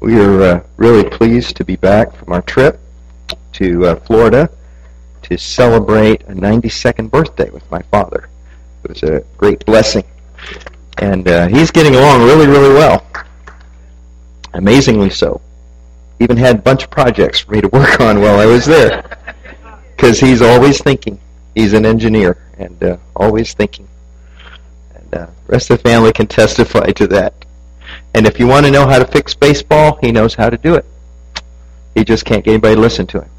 We are uh, really pleased to be back from our trip to uh, Florida to celebrate a 92nd birthday with my father. It was a great blessing. And uh, he's getting along really, really well. Amazingly so. Even had a bunch of projects for me to work on while I was there. Because he's always thinking. He's an engineer and uh, always thinking. And uh, the rest of the family can testify to that. And if you want to know how to fix baseball, he knows how to do it. He just can't get anybody to listen to him.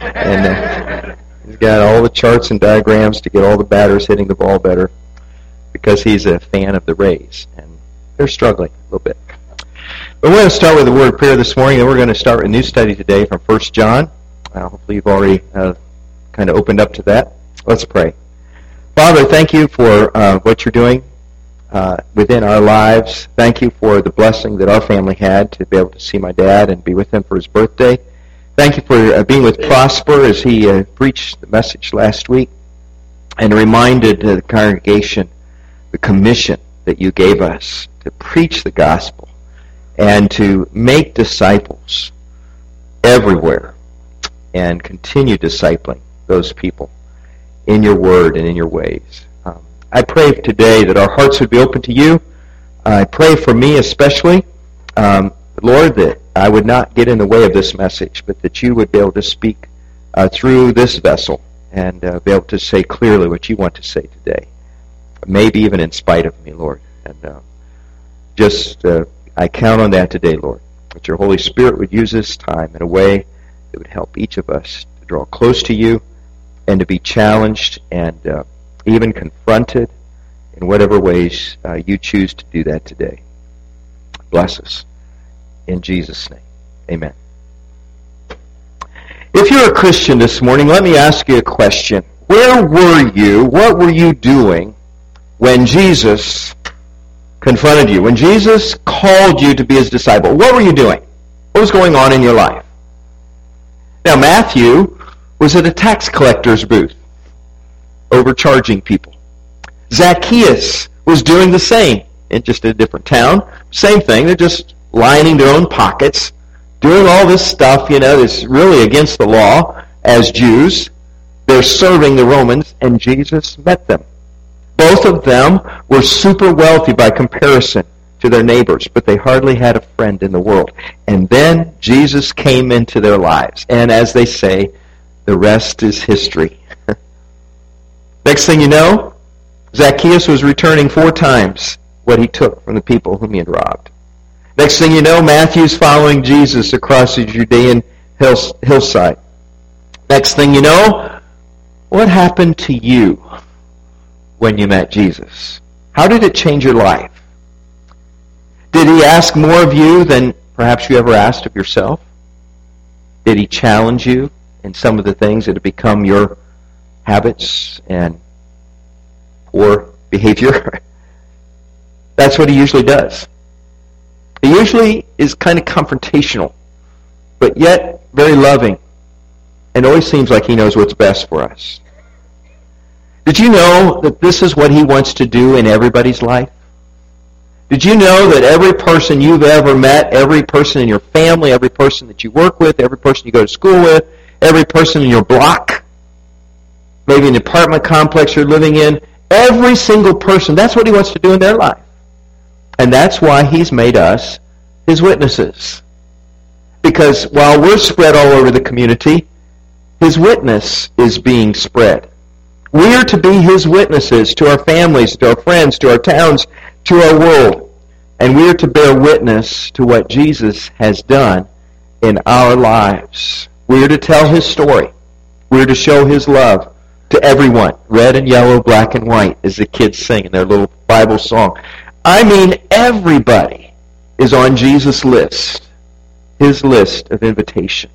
And uh, he's got all the charts and diagrams to get all the batters hitting the ball better because he's a fan of the Rays. And they're struggling a little bit. But we're going to start with the word prayer this morning, and we're going to start a new study today from 1 John. Uh, hopefully you've already uh, kind of opened up to that. Let's pray. Father, thank you for uh, what you're doing uh, within our lives. Thank you for the blessing that our family had to be able to see my dad and be with him for his birthday. Thank you for uh, being with Prosper as he uh, preached the message last week and reminded the congregation the commission that you gave us to preach the gospel and to make disciples everywhere and continue discipling those people in your word and in your ways. I pray today that our hearts would be open to you. I pray for me especially, um, Lord, that I would not get in the way of this message, but that you would be able to speak uh, through this vessel and uh, be able to say clearly what you want to say today. Maybe even in spite of me, Lord. And uh, just, uh, I count on that today, Lord. That your Holy Spirit would use this time in a way that would help each of us to draw close to you and to be challenged and uh, even confronted in whatever ways uh, you choose to do that today. Bless us. In Jesus' name. Amen. If you're a Christian this morning, let me ask you a question. Where were you? What were you doing when Jesus confronted you? When Jesus called you to be his disciple, what were you doing? What was going on in your life? Now, Matthew was at a tax collector's booth overcharging people. Zacchaeus was doing the same in just a different town. Same thing. They're just lining their own pockets, doing all this stuff, you know, that's really against the law as Jews. They're serving the Romans, and Jesus met them. Both of them were super wealthy by comparison to their neighbors, but they hardly had a friend in the world. And then Jesus came into their lives. And as they say, the rest is history. Next thing you know, Zacchaeus was returning four times what he took from the people whom he had robbed. Next thing you know, Matthew's following Jesus across the Judean hillside. Next thing you know, what happened to you when you met Jesus? How did it change your life? Did he ask more of you than perhaps you ever asked of yourself? Did he challenge you in some of the things that have become your habits and poor behavior. That's what he usually does. He usually is kind of confrontational, but yet very loving, and always seems like he knows what's best for us. Did you know that this is what he wants to do in everybody's life? Did you know that every person you've ever met, every person in your family, every person that you work with, every person you go to school with, every person in your block, maybe an apartment complex you're living in, every single person, that's what he wants to do in their life. And that's why he's made us his witnesses. Because while we're spread all over the community, his witness is being spread. We are to be his witnesses to our families, to our friends, to our towns, to our world. And we are to bear witness to what Jesus has done in our lives. We are to tell his story. We are to show his love to everyone. Red and yellow, black and white, as the kids sing in their little Bible song. I mean, everybody is on Jesus' list, his list of invitation.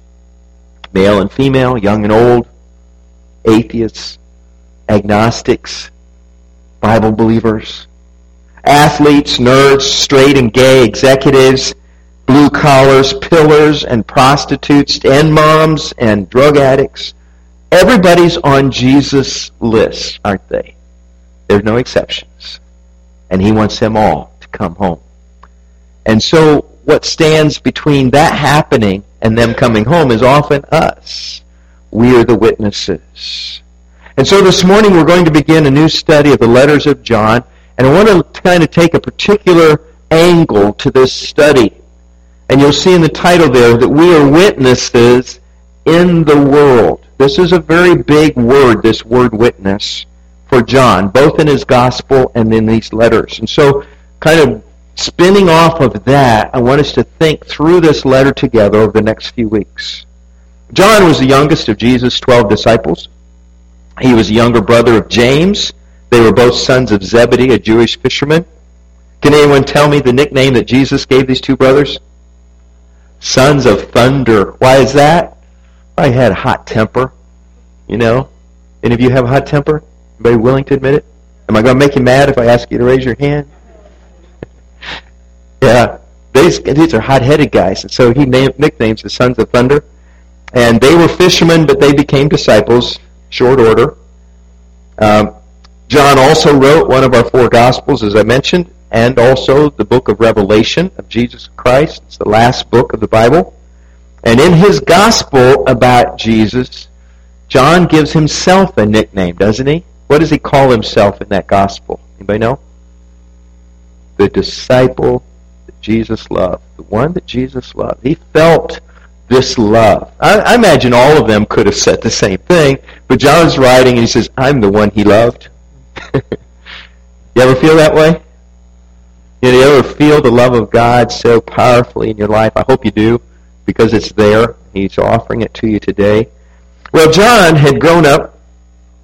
Male and female, young and old, atheists, agnostics, Bible believers, athletes, nerds, straight and gay, executives, blue collars, pillars and prostitutes, and moms and drug addicts, Everybody's on Jesus' list, aren't they? There's no exceptions. And he wants them all to come home. And so what stands between that happening and them coming home is often us. We are the witnesses. And so this morning we're going to begin a new study of the letters of John, and I want to kind of take a particular angle to this study. And you'll see in the title there that we are witnesses in the world. This is a very big word, this word witness, for John, both in his gospel and in these letters. And so, kind of spinning off of that, I want us to think through this letter together over the next few weeks. John was the youngest of Jesus' twelve disciples. He was the younger brother of James. They were both sons of Zebedee, a Jewish fisherman. Can anyone tell me the nickname that Jesus gave these two brothers? Sons of thunder. Why is that? I had a hot temper. You know? Any of you have a hot temper? Anybody willing to admit it? Am I going to make you mad if I ask you to raise your hand? yeah. These, these are hot-headed guys. And so he named, nicknames the Sons of Thunder. And they were fishermen, but they became disciples, short order. Um, John also wrote one of our four Gospels, as I mentioned, and also the book of Revelation of Jesus Christ. It's the last book of the Bible. And in his Gospel about Jesus, John gives himself a nickname, doesn't he? What does he call himself in that Gospel? Anybody know? The disciple that Jesus loved. The one that Jesus loved. He felt this love. I, I, imagine all of them could have said the same thing, but John's writing and he says, I'm the one he loved. you ever feel that way? You, know, you ever feel the love of God so powerfully in your life? I hope you do, because it's there. He's offering it to you today. Well, John had grown up.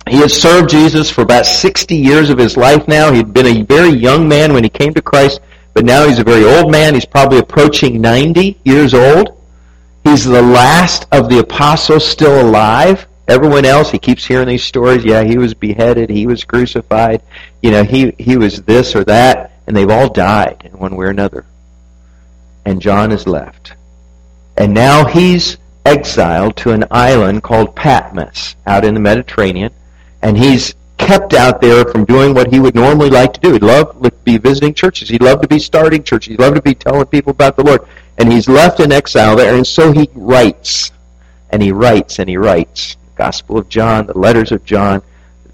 He had served Jesus for about 60 years of his life now. He'd been a very young man when he came to Christ, but now he's a very old man. He's probably approaching 90 years old. He's the last of the apostles still alive. Everyone else, he keeps hearing these stories. Yeah, he was beheaded. He was crucified. You know, he, he was this or that. And they've all died in one way or another. And John is left. And now he's exiled to an island called Patmos out in the Mediterranean. And he's kept out there from doing what he would normally like to do. He'd love to be visiting churches. He'd love to be starting churches. He'd love to be telling people about the Lord and he's left in exile there, and so he writes, and he writes, and he writes. The Gospel of John, the letters of John,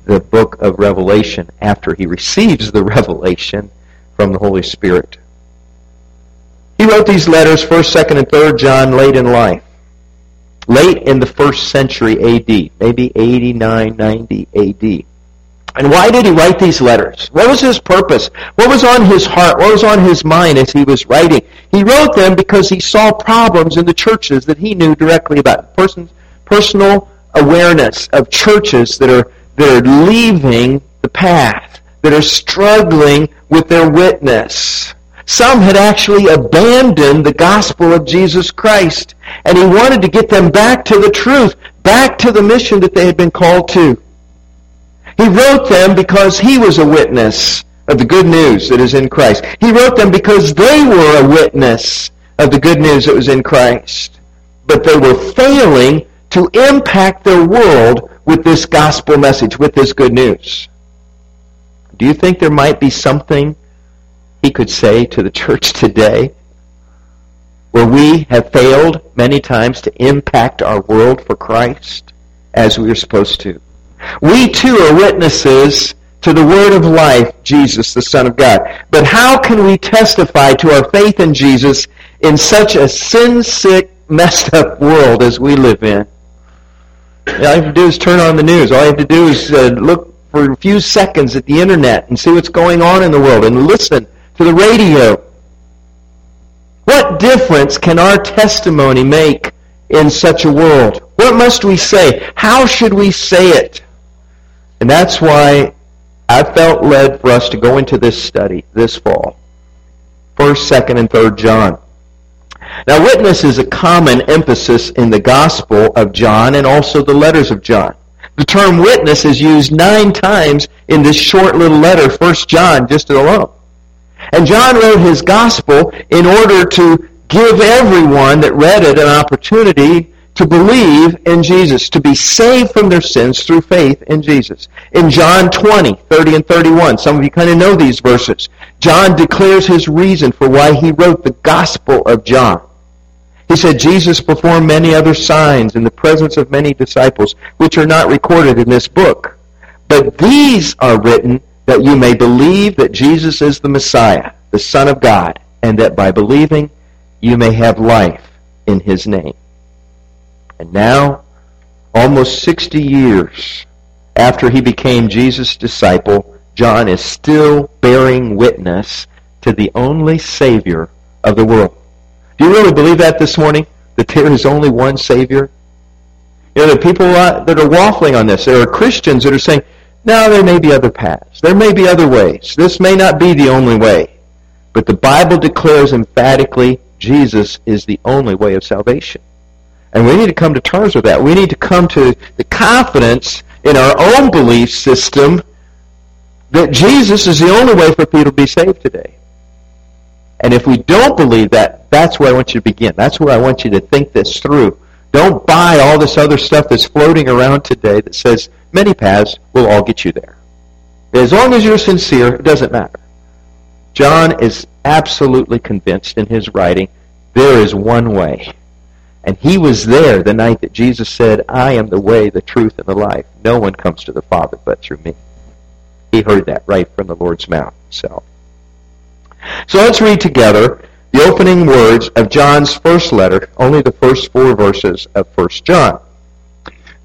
the book of Revelation, after he receives the revelation from the Holy Spirit. He wrote these letters, 1st, 2nd, and 3rd John, late in life. Late in the first century AD, maybe 89, 90 AD. And why did he write these letters? What was his purpose? What was on his heart? What was on his mind as he was writing? He wrote them because he saw problems in the churches that he knew directly about. Person's personal awareness of churches that are, that are leaving the path, that are struggling with their witness. Some had actually abandoned the gospel of Jesus Christ, and he wanted to get them back to the truth, back to the mission that they had been called to. He wrote them because he was a witness of the good news that is in Christ. He wrote them because they were a witness of the good news that was in Christ. But they were failing to impact their world with this gospel message, with this good news. Do you think there might be something he could say to the church today where we have failed many times to impact our world for Christ as we are supposed to? We too are witnesses to the word of life, Jesus, the Son of God. But how can we testify to our faith in Jesus in such a sin-sick, messed up world as we live in? All you have to do is turn on the news. All you have to do is uh, look for a few seconds at the internet and see what's going on in the world and listen to the radio. What difference can our testimony make in such a world? What must we say? How should we say it? And that's why I felt led for us to go into this study this fall. First, second, and third John. Now, witness is a common emphasis in the Gospel of John and also the letters of John. The term witness is used nine times in this short little letter, First John, just alone. And John wrote his Gospel in order to give everyone that read it an opportunity to believe in Jesus, to be saved from their sins through faith in Jesus. In John 20, 30 and 31, some of you kind of know these verses. John declares his reason for why he wrote the Gospel of John. He said, Jesus performed many other signs in the presence of many disciples, which are not recorded in this book. But these are written that you may believe that Jesus is the Messiah, the Son of God, and that by believing you may have life in his name. And now, almost 60 years after he became Jesus' disciple, John is still bearing witness to the only Savior of the world. Do you really believe that this morning? That there is only one Savior? You know, there are people that are waffling on this. There are Christians that are saying, no, there may be other paths. There may be other ways. This may not be the only way. But the Bible declares emphatically Jesus is the only way of salvation. And we need to come to terms with that. We need to come to the confidence in our own belief system that Jesus is the only way for people to be saved today. And if we don't believe that, that's where I want you to begin. That's where I want you to think this through. Don't buy all this other stuff that's floating around today that says many paths will all get you there. As long as you're sincere, it doesn't matter. John is absolutely convinced in his writing there is one way. And he was there the night that Jesus said, I am the way, the truth, and the life. No one comes to the Father but through me. He heard that right from the Lord's mouth himself. So let's read together the opening words of John's first letter, only the first four verses of 1 John.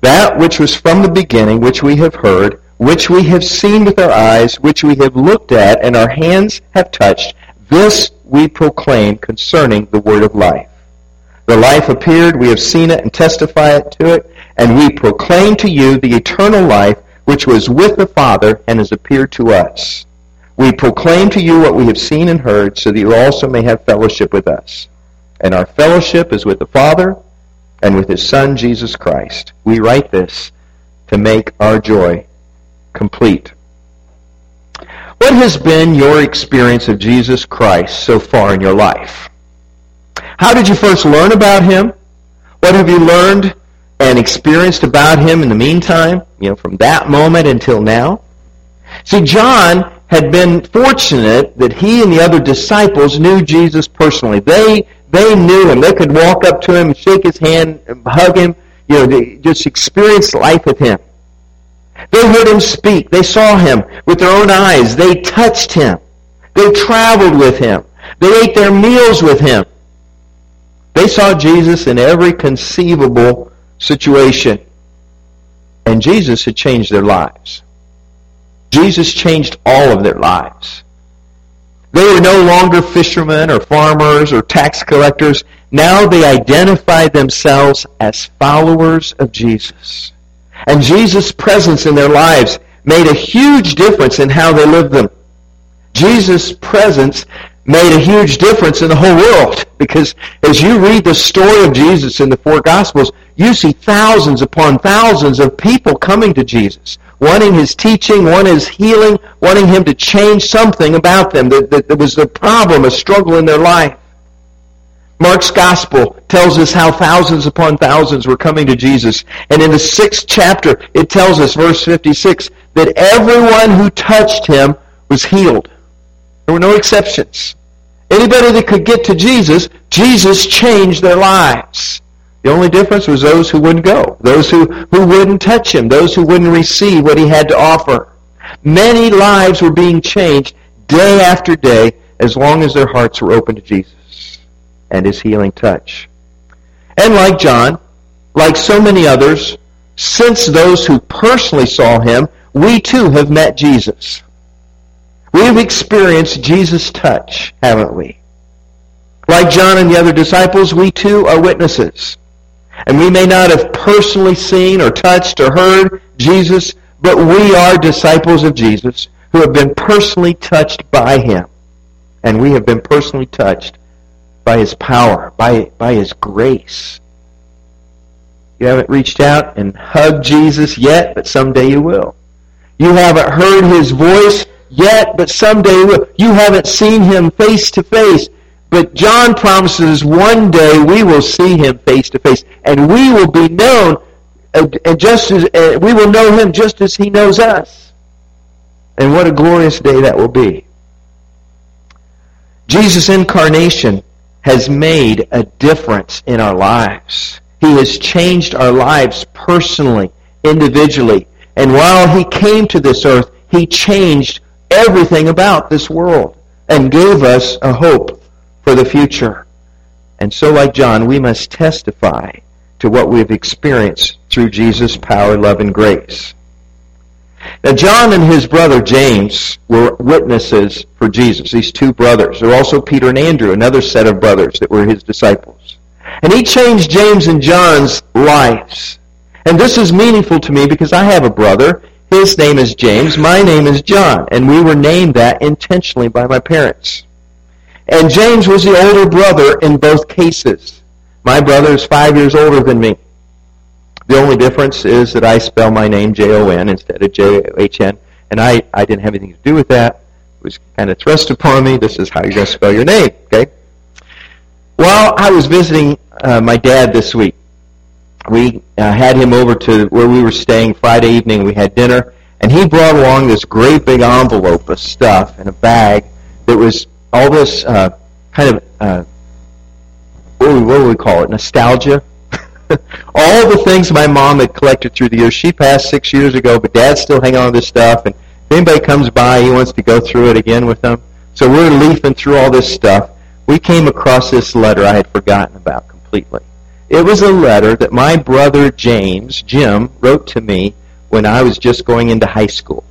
That which was from the beginning, which we have heard, which we have seen with our eyes, which we have looked at, and our hands have touched, this we proclaim concerning the word of life. The life appeared, we have seen it and testify it to it, and we proclaim to you the eternal life which was with the Father and has appeared to us. We proclaim to you what we have seen and heard, so that you also may have fellowship with us. And our fellowship is with the Father and with His Son, Jesus Christ. We write this to make our joy complete. What has been your experience of Jesus Christ so far in your life? How did you first learn about Him? What have you learned and experienced about Him in the meantime, you know, from that moment until now? See, John had been fortunate that he and the other disciples knew Jesus personally. They they knew him. They could walk up to him, and shake his hand, hug him, you know, they just experience life with him. They heard him speak. They saw him with their own eyes. They touched him. They traveled with him. They ate their meals with him. They saw Jesus in every conceivable situation. And Jesus had changed their lives. Jesus changed all of their lives. They were no longer fishermen or farmers or tax collectors. Now they identified themselves as followers of Jesus. And Jesus' presence in their lives made a huge difference in how they lived them. Jesus' presence made a huge difference in the whole world because as you read the story of Jesus in the four Gospels, you see thousands upon thousands of people coming to Jesus wanting his teaching, wanting his healing, wanting him to change something about them. That, that there was a problem, a struggle in their life. Mark's gospel tells us how thousands upon thousands were coming to Jesus. And in the sixth chapter, it tells us, verse 56, that everyone who touched him was healed. There were no exceptions. Anybody that could get to Jesus, Jesus changed their lives. The only difference was those who wouldn't go, those who, who wouldn't touch him, those who wouldn't receive what he had to offer. Many lives were being changed day after day as long as their hearts were open to Jesus and his healing touch. And like John, like so many others, since those who personally saw him, we too have met Jesus. We've experienced Jesus' touch, haven't we? Like John and the other disciples, we too are witnesses. And we may not have personally seen or touched or heard Jesus, but we are disciples of Jesus who have been personally touched by him. And we have been personally touched by his power, by, by his grace. You haven't reached out and hugged Jesus yet, but someday you will. You haven't heard his voice yet, but someday you haven't seen him face to face, but John promises one day we will see him face to face, and we will be known, and just as we will know him just as he knows us. And what a glorious day that will be. Jesus' incarnation has made a difference in our lives. He has changed our lives personally, individually. And while he came to this earth, he changed everything about this world and gave us a hope for the future. And so, like John, we must testify to what we've experienced through Jesus' power, love, and grace. Now, John and his brother James were witnesses for Jesus, these two brothers. There were also Peter and Andrew, another set of brothers that were his disciples. And he changed James and John's lives. And this is meaningful to me because I have a brother. His name is James. My name is John. And we were named that intentionally by my parents. And James was the older brother in both cases. My brother is five years older than me. The only difference is that I spell my name J-O-N instead of J-O-H-N, and I, I didn't have anything to do with that. It was kind of thrust upon me. This is how you're going to spell your name, okay? Well, I was visiting uh, my dad this week. We uh, had him over to where we were staying Friday evening. We had dinner, and he brought along this great big envelope of stuff in a bag that was all this uh, kind of, uh, what, would, what we call it, nostalgia? all the things my mom had collected through the years. She passed six years ago, but Dad's still hanging on to this stuff. And if anybody comes by, he wants to go through it again with them. So we're leafing through all this stuff. We came across this letter I had forgotten about completely. It was a letter that my brother James, Jim, wrote to me when I was just going into high school.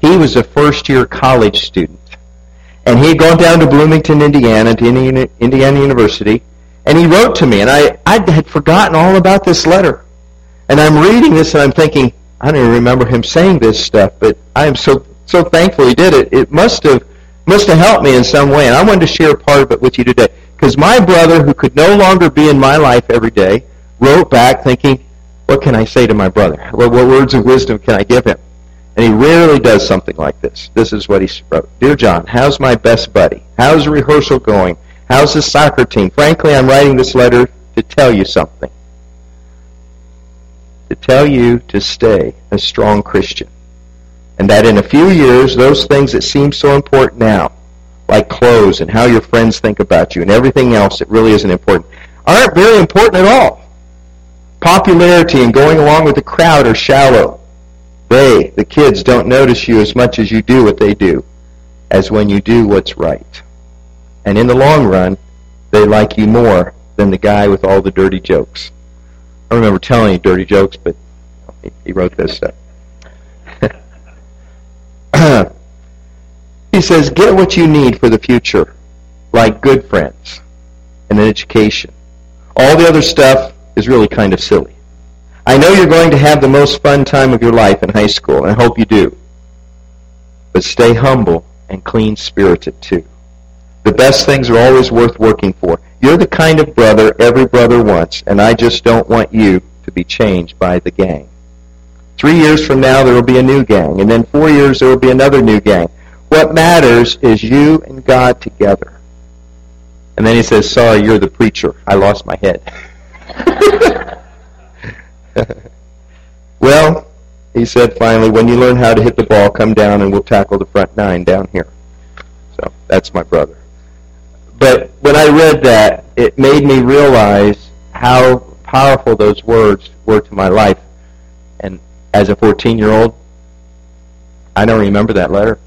He was a first year college student. And he had gone down to Bloomington, Indiana, to Indiana University, and he wrote to me, and I, I had forgotten all about this letter. And I'm reading this, and I'm thinking, I don't even remember him saying this stuff, but I am so so thankful he did it. It must have must have helped me in some way, and I wanted to share part of it with you today. Because my brother, who could no longer be in my life every day, wrote back thinking, what can I say to my brother? What, what words of wisdom can I give him? And he rarely does something like this. This is what he wrote. Dear John, how's my best buddy? How's rehearsal going? How's the soccer team? Frankly, I'm writing this letter to tell you something. To tell you to stay a strong Christian. And that in a few years, those things that seem so important now, like clothes and how your friends think about you and everything else that really isn't important, aren't very important at all. Popularity and going along with the crowd are shallow. They, the kids, don't notice you as much as you do what they do, as when you do what's right. And in the long run, they like you more than the guy with all the dirty jokes. I remember telling you dirty jokes, but he wrote this stuff. He says, get what you need for the future, like good friends and an education. All the other stuff is really kind of silly. I know you're going to have the most fun time of your life in high school, and I hope you do. But stay humble and clean-spirited, too. The best things are always worth working for. You're the kind of brother every brother wants, and I just don't want you to be changed by the gang. Three years from now, there will be a new gang, and then four years, there will be another new gang. What matters is you and God together. And then he says, Sorry, you're the preacher. I lost my head. well, he said finally, when you learn how to hit the ball, come down and we'll tackle the front nine down here. So that's my brother. But when I read that, it made me realize how powerful those words were to my life. And as a 14-year-old, I don't remember that letter.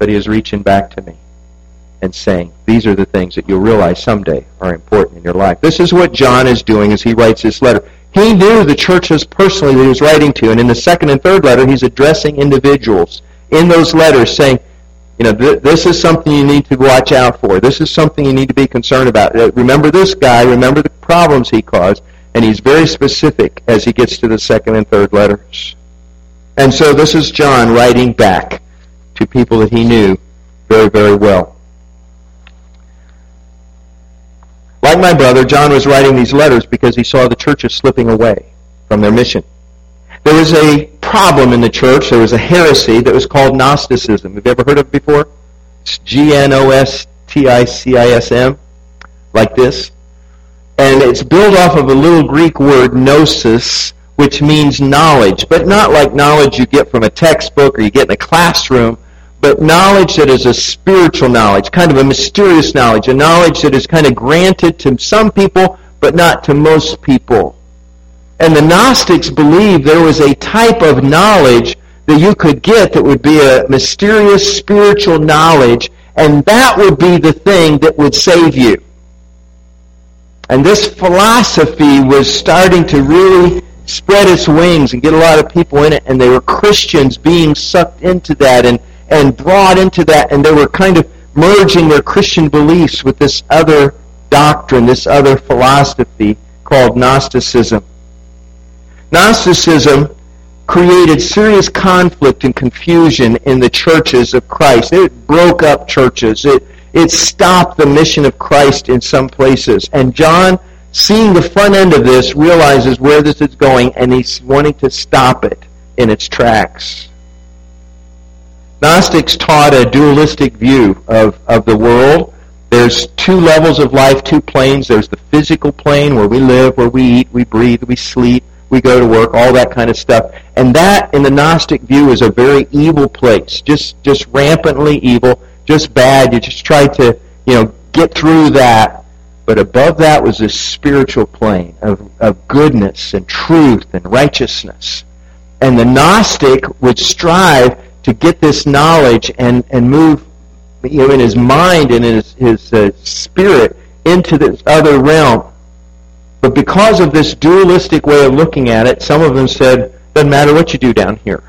But he is reaching back to me and saying, these are the things that you'll realize someday are important in your life. This is what John is doing as he writes this letter. He knew the churches personally that he was writing to, and in the second and third letter, he's addressing individuals in those letters saying, you know, th- this is something you need to watch out for. This is something you need to be concerned about. Uh, remember this guy. Remember the problems he caused. And he's very specific as he gets to the second and third letters. And so this is John writing back to people that he knew very, very well. Like my brother, John was writing these letters because he saw the churches slipping away from their mission. There was a problem in the church. There was a heresy that was called Gnosticism. Have you ever heard of it before? It's G-N-O-S-T-I-C-I-S-M, like this. And it's built off of a little Greek word, gnosis, which means knowledge, but not like knowledge you get from a textbook or you get in a classroom, but knowledge that is a spiritual knowledge, kind of a mysterious knowledge, a knowledge that is kind of granted to some people, but not to most people. And the Gnostics believed there was a type of knowledge that you could get that would be a mysterious spiritual knowledge, and that would be the thing that would save you. And this philosophy was starting to really spread its wings and get a lot of people in it, and they were Christians being sucked into that and, and brought into that, and they were kind of merging their Christian beliefs with this other doctrine, this other philosophy called Gnosticism. Gnosticism created serious conflict and confusion in the churches of Christ. It broke up churches. It, it stopped the mission of Christ in some places. And John, seeing the front end of this, realizes where this is going, and he's wanting to stop it in its tracks. Gnostics taught a dualistic view of, of the world. There's two levels of life, two planes. There's the physical plane where we live, where we eat, we breathe, we sleep we go to work, all that kind of stuff. And that, in the Gnostic view, is a very evil place. Just, just rampantly evil, just bad. You just try to, you know, get through that. But above that was this spiritual plane of, of goodness and truth and righteousness. And the Gnostic would strive to get this knowledge and, and move you know, in his mind and in his, his uh, spirit into this other realm but because of this dualistic way of looking at it, some of them said, doesn't matter what you do down here.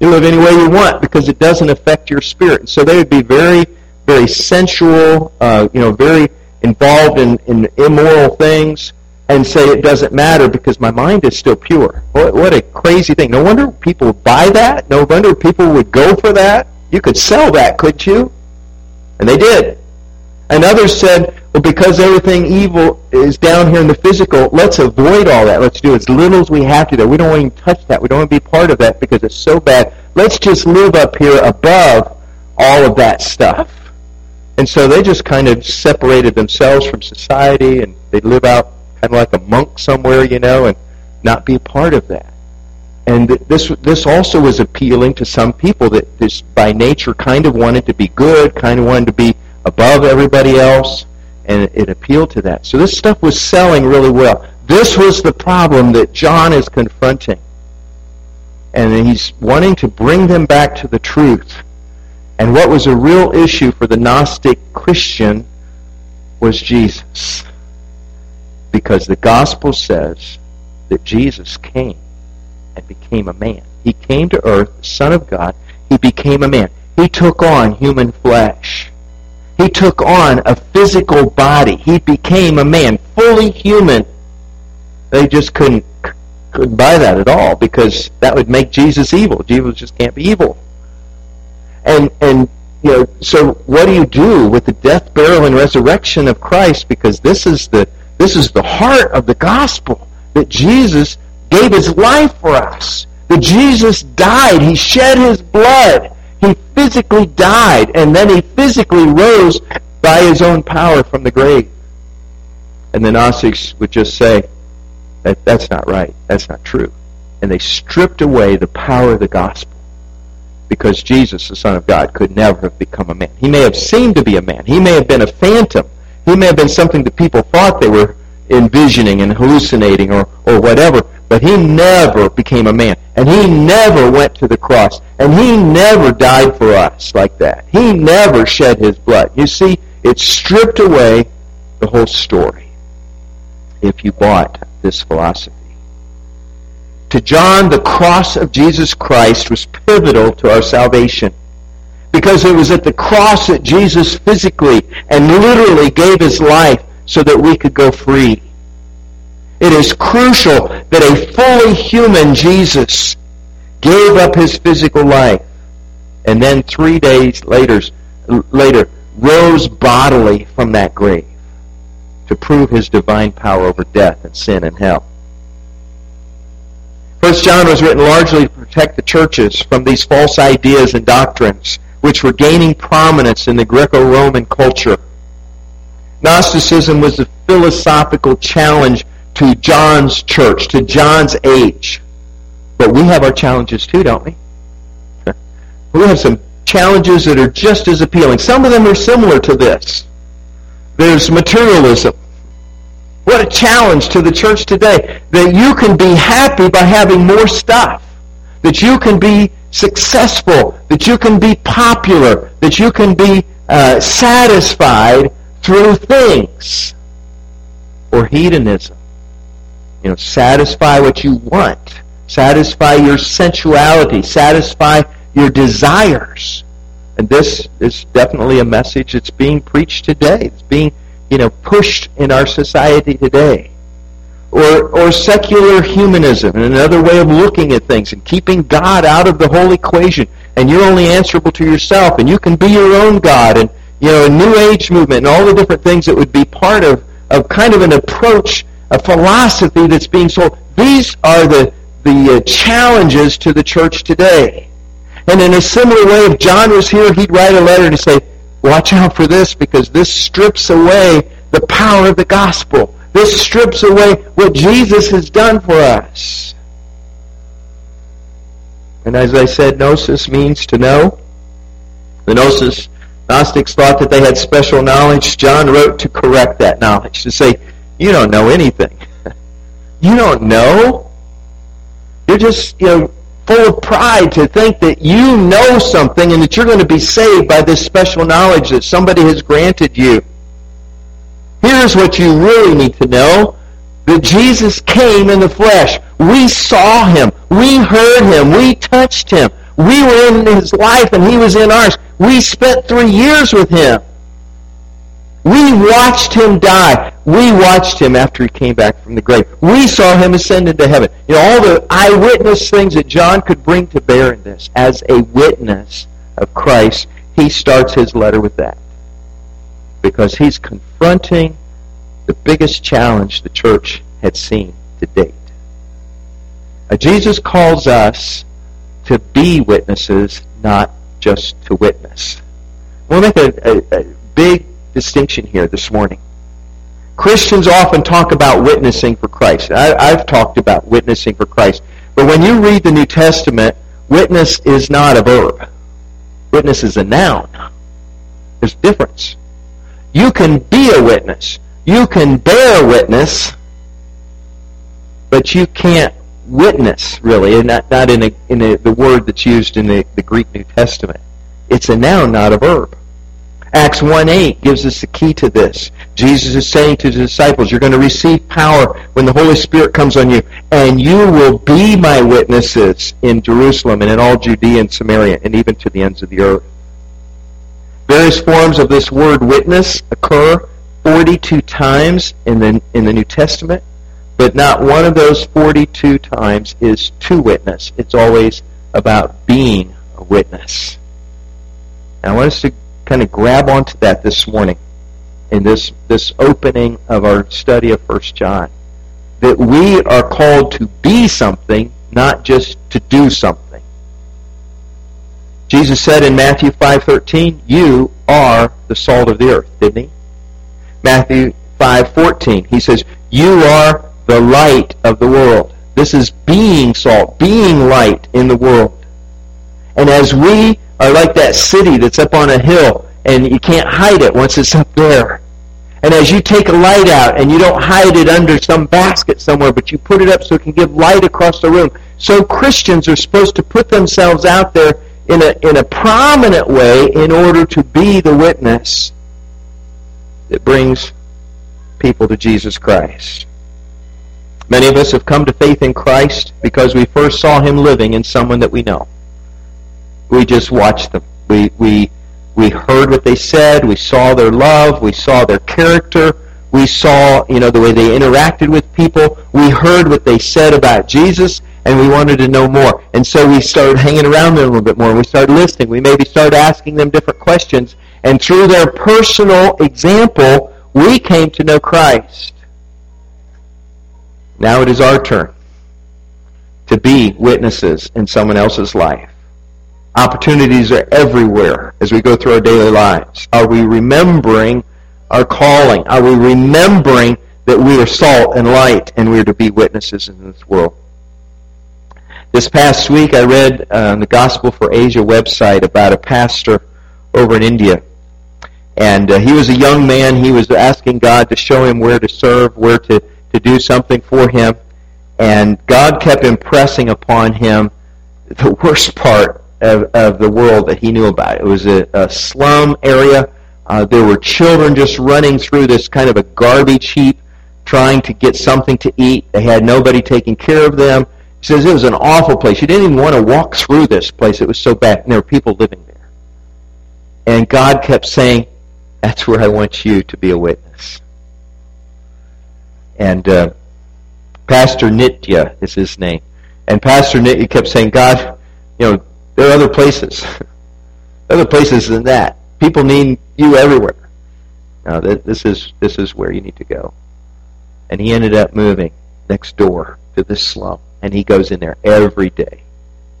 You live any way you want because it doesn't affect your spirit. So they would be very, very sensual, uh, you know, very involved in, in immoral things and say it doesn't matter because my mind is still pure. What, what a crazy thing. No wonder people buy that. No wonder people would go for that. You could sell that, couldn't you? And they did. And others said, well, because everything evil is down here in the physical, let's avoid all that. Let's do as little as we have to. There, we don't want to even touch that. We don't want to be part of that because it's so bad. Let's just live up here above all of that stuff. And so they just kind of separated themselves from society, and they live out kind of like a monk somewhere, you know, and not be part of that. And this this also was appealing to some people that just by nature kind of wanted to be good, kind of wanted to be above everybody else, and it appealed to that. So this stuff was selling really well. This was the problem that John is confronting. And he's wanting to bring them back to the truth. And what was a real issue for the Gnostic Christian was Jesus. Because the gospel says that Jesus came and became a man. He came to earth, Son of God. He became a man. He took on human flesh. He took on a physical body. He became a man, fully human. They just couldn't couldn't buy that at all because that would make Jesus evil. Jesus just can't be evil. And and you know, so what do you do with the death, burial, and resurrection of Christ? Because this is the this is the heart of the gospel that Jesus gave his life for us. That Jesus died. He shed his blood he physically died, and then he physically rose by his own power from the grave. And the Gnostics would just say, that, that's not right. That's not true. And they stripped away the power of the gospel because Jesus, the Son of God, could never have become a man. He may have seemed to be a man. He may have been a phantom. He may have been something that people thought they were envisioning and hallucinating or, or whatever. But he never became a man. And he never went to the cross. And he never died for us like that. He never shed his blood. You see, it stripped away the whole story if you bought this philosophy. To John, the cross of Jesus Christ was pivotal to our salvation. Because it was at the cross that Jesus physically and literally gave his life so that we could go free. It is crucial that a fully human Jesus gave up his physical life and then three days later, later rose bodily from that grave to prove his divine power over death and sin and hell. First John was written largely to protect the churches from these false ideas and doctrines which were gaining prominence in the Greco-Roman culture. Gnosticism was a philosophical challenge to John's church, to John's age. But we have our challenges too, don't we? we have some challenges that are just as appealing. Some of them are similar to this. There's materialism. What a challenge to the church today that you can be happy by having more stuff, that you can be successful, that you can be popular, that you can be uh, satisfied through things. Or hedonism. You know, satisfy what you want. Satisfy your sensuality. Satisfy your desires. And this is definitely a message that's being preached today. It's being, you know, pushed in our society today. Or, or secular humanism, and another way of looking at things, and keeping God out of the whole equation. And you're only answerable to yourself, and you can be your own God, and, you know, a New Age movement, and all the different things that would be part of, of kind of an approach, a philosophy that's being sold. These are the, the uh, challenges to the church today. And in a similar way, if John was here, he'd write a letter to say, watch out for this because this strips away the power of the gospel. This strips away what Jesus has done for us. And as I said, gnosis means to know. The gnosis Gnostics thought that they had special knowledge. John wrote to correct that knowledge, to say, you don't know anything. you don't know. You're just, you know, full of pride to think that you know something and that you're going to be saved by this special knowledge that somebody has granted you. Here's what you really need to know. That Jesus came in the flesh. We saw him. We heard him. We touched him. We were in his life and he was in ours. We spent three years with him. We watched him die. We watched him after he came back from the grave. We saw him ascend into heaven. You know, all the eyewitness things that John could bring to bear in this as a witness of Christ, he starts his letter with that. Because he's confronting the biggest challenge the church had seen to date. Now, Jesus calls us to be witnesses, not just to witness. We'll make a, a, a big distinction here this morning. Christians often talk about witnessing for Christ. I, have talked about witnessing for Christ. But when you read the New Testament, witness is not a verb. Witness is a noun. There's a difference. You can be a witness. You can bear witness, but you can't witness, really, and not, not in, a, in a, the word that's used in the, the Greek New Testament. It's a noun, not a verb. Acts 1.8 gives us the key to this. Jesus is saying to the disciples, you're going to receive power when the Holy Spirit comes on you, and you will be my witnesses in Jerusalem and in all Judea and Samaria, and even to the ends of the earth. Various forms of this word witness occur 42 times in the, in the New Testament, but not one of those 42 times is to witness. It's always about being a witness. I want us to kind of grab onto that this morning in this, this opening of our study of First John. That we are called to be something, not just to do something. Jesus said in Matthew 5.13, you are the salt of the earth, didn't he? Matthew 5.14, he says, you are the light of the world. This is being salt, being light in the world. And as we are like that city that's up on a hill and you can't hide it once it's up there. And as you take a light out and you don't hide it under some basket somewhere, but you put it up so it can give light across the room. So Christians are supposed to put themselves out there in a, in a prominent way in order to be the witness that brings people to Jesus Christ. Many of us have come to faith in Christ because we first saw him living in someone that we know. We just watched them. We, we, we heard what they said. We saw their love. We saw their character. We saw, you know, the way they interacted with people. We heard what they said about Jesus, and we wanted to know more. And so we started hanging around them a little bit more. We started listening. We maybe started asking them different questions. And through their personal example, we came to know Christ. Now it is our turn to be witnesses in someone else's life. Opportunities are everywhere as we go through our daily lives. Are we remembering our calling? Are we remembering that we are salt and light and we are to be witnesses in this world? This past week, I read on the Gospel for Asia website about a pastor over in India. And uh, he was a young man. He was asking God to show him where to serve, where to, to do something for him. And God kept impressing upon him the worst part of, of the world that he knew about. It was a, a slum area. Uh, there were children just running through this kind of a garbage heap trying to get something to eat. They had nobody taking care of them. Says it was an awful place. You didn't even want to walk through this place. It was so bad. And there were people living there. And God kept saying, that's where I want you to be a witness. And uh, Pastor Nitya is his name. And Pastor Nitya kept saying, God, you know, there are other places. other places than that. People need you everywhere. Now, this is, this is where you need to go. And he ended up moving next door to this slum. And he goes in there every day.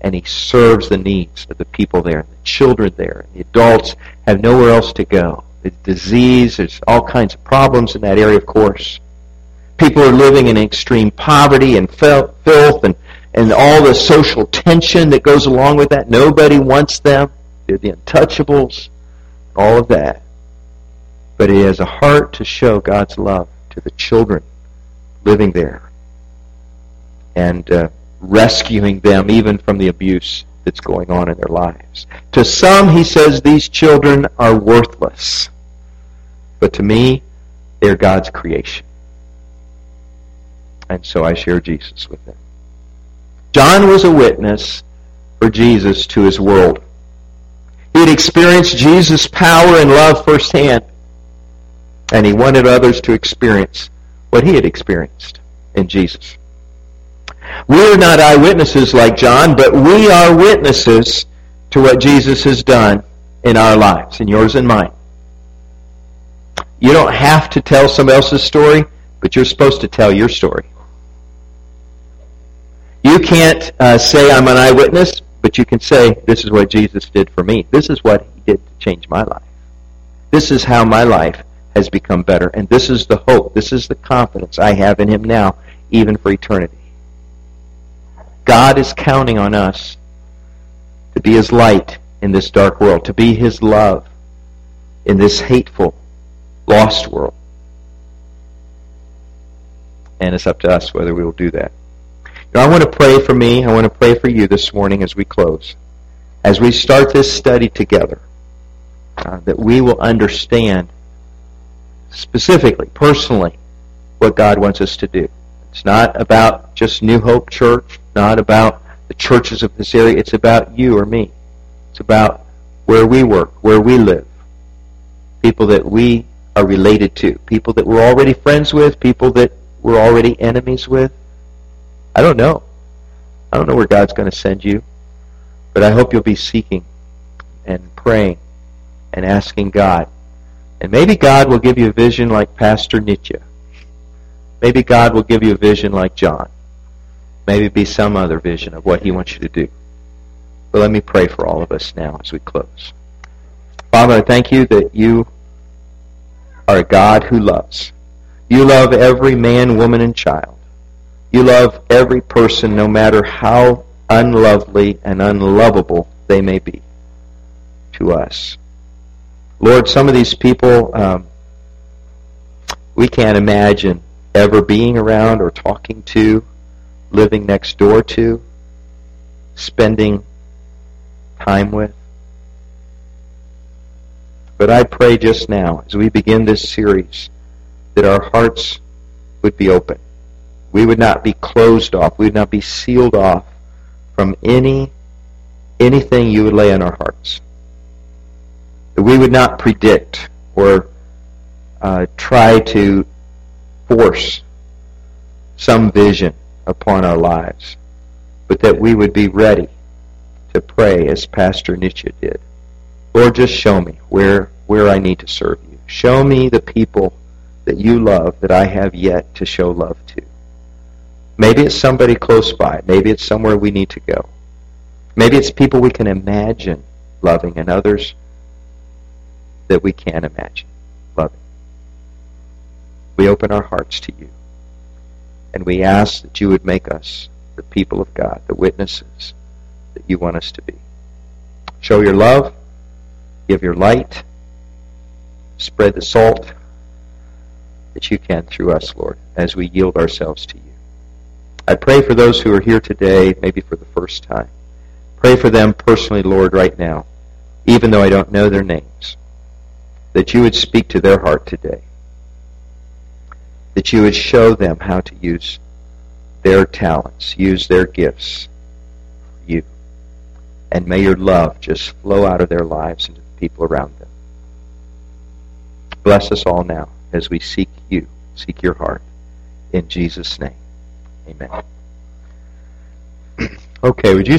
And he serves the needs of the people there, the children there, the adults have nowhere else to go. There's disease, there's all kinds of problems in that area, of course. People are living in extreme poverty and filth and, and all the social tension that goes along with that. Nobody wants them. They're the untouchables, all of that. But he has a heart to show God's love to the children living there and uh, rescuing them even from the abuse that's going on in their lives. To some, he says, these children are worthless. But to me, they're God's creation. And so I share Jesus with them. John was a witness for Jesus to his world. He had experienced Jesus' power and love firsthand, and he wanted others to experience what he had experienced in Jesus. We are not eyewitnesses like John, but we are witnesses to what Jesus has done in our lives, in yours and mine. You don't have to tell somebody else's story, but you're supposed to tell your story. You can't uh, say I'm an eyewitness, but you can say this is what Jesus did for me. This is what he did to change my life. This is how my life has become better. And this is the hope. This is the confidence I have in him now, even for eternity. God is counting on us to be his light in this dark world, to be his love in this hateful, lost world. And it's up to us whether we will do that. Now, I want to pray for me. I want to pray for you this morning as we close. As we start this study together, uh, that we will understand specifically, personally, what God wants us to do. It's not about just New Hope Church, not about the churches of this area. It's about you or me. It's about where we work, where we live, people that we are related to, people that we're already friends with, people that we're already enemies with. I don't know. I don't know where God's going to send you, but I hope you'll be seeking and praying and asking God. And maybe God will give you a vision like Pastor Nitya. Maybe God will give you a vision like John. Maybe be some other vision of what he wants you to do. But let me pray for all of us now as we close. Father, I thank you that you are a God who loves. You love every man, woman, and child. You love every person no matter how unlovely and unlovable they may be to us. Lord, some of these people um, we can't imagine ever being around or talking to, living next door to, spending time with. But I pray just now, as we begin this series, that our hearts would be open. We would not be closed off. We would not be sealed off from any anything you would lay on our hearts. That we would not predict or uh, try to force some vision upon our lives, but that we would be ready to pray as Pastor Nitya did. Lord, just show me where, where I need to serve you. Show me the people that you love that I have yet to show love to. Maybe it's somebody close by. Maybe it's somewhere we need to go. Maybe it's people we can imagine loving and others that we can't imagine loving we open our hearts to you. And we ask that you would make us the people of God, the witnesses that you want us to be. Show your love, give your light, spread the salt that you can through us, Lord, as we yield ourselves to you. I pray for those who are here today, maybe for the first time. Pray for them personally, Lord, right now, even though I don't know their names, that you would speak to their heart today, that you would show them how to use their talents, use their gifts for you. And may your love just flow out of their lives into the people around them. Bless us all now as we seek you, seek your heart. In Jesus' name, amen. okay, would you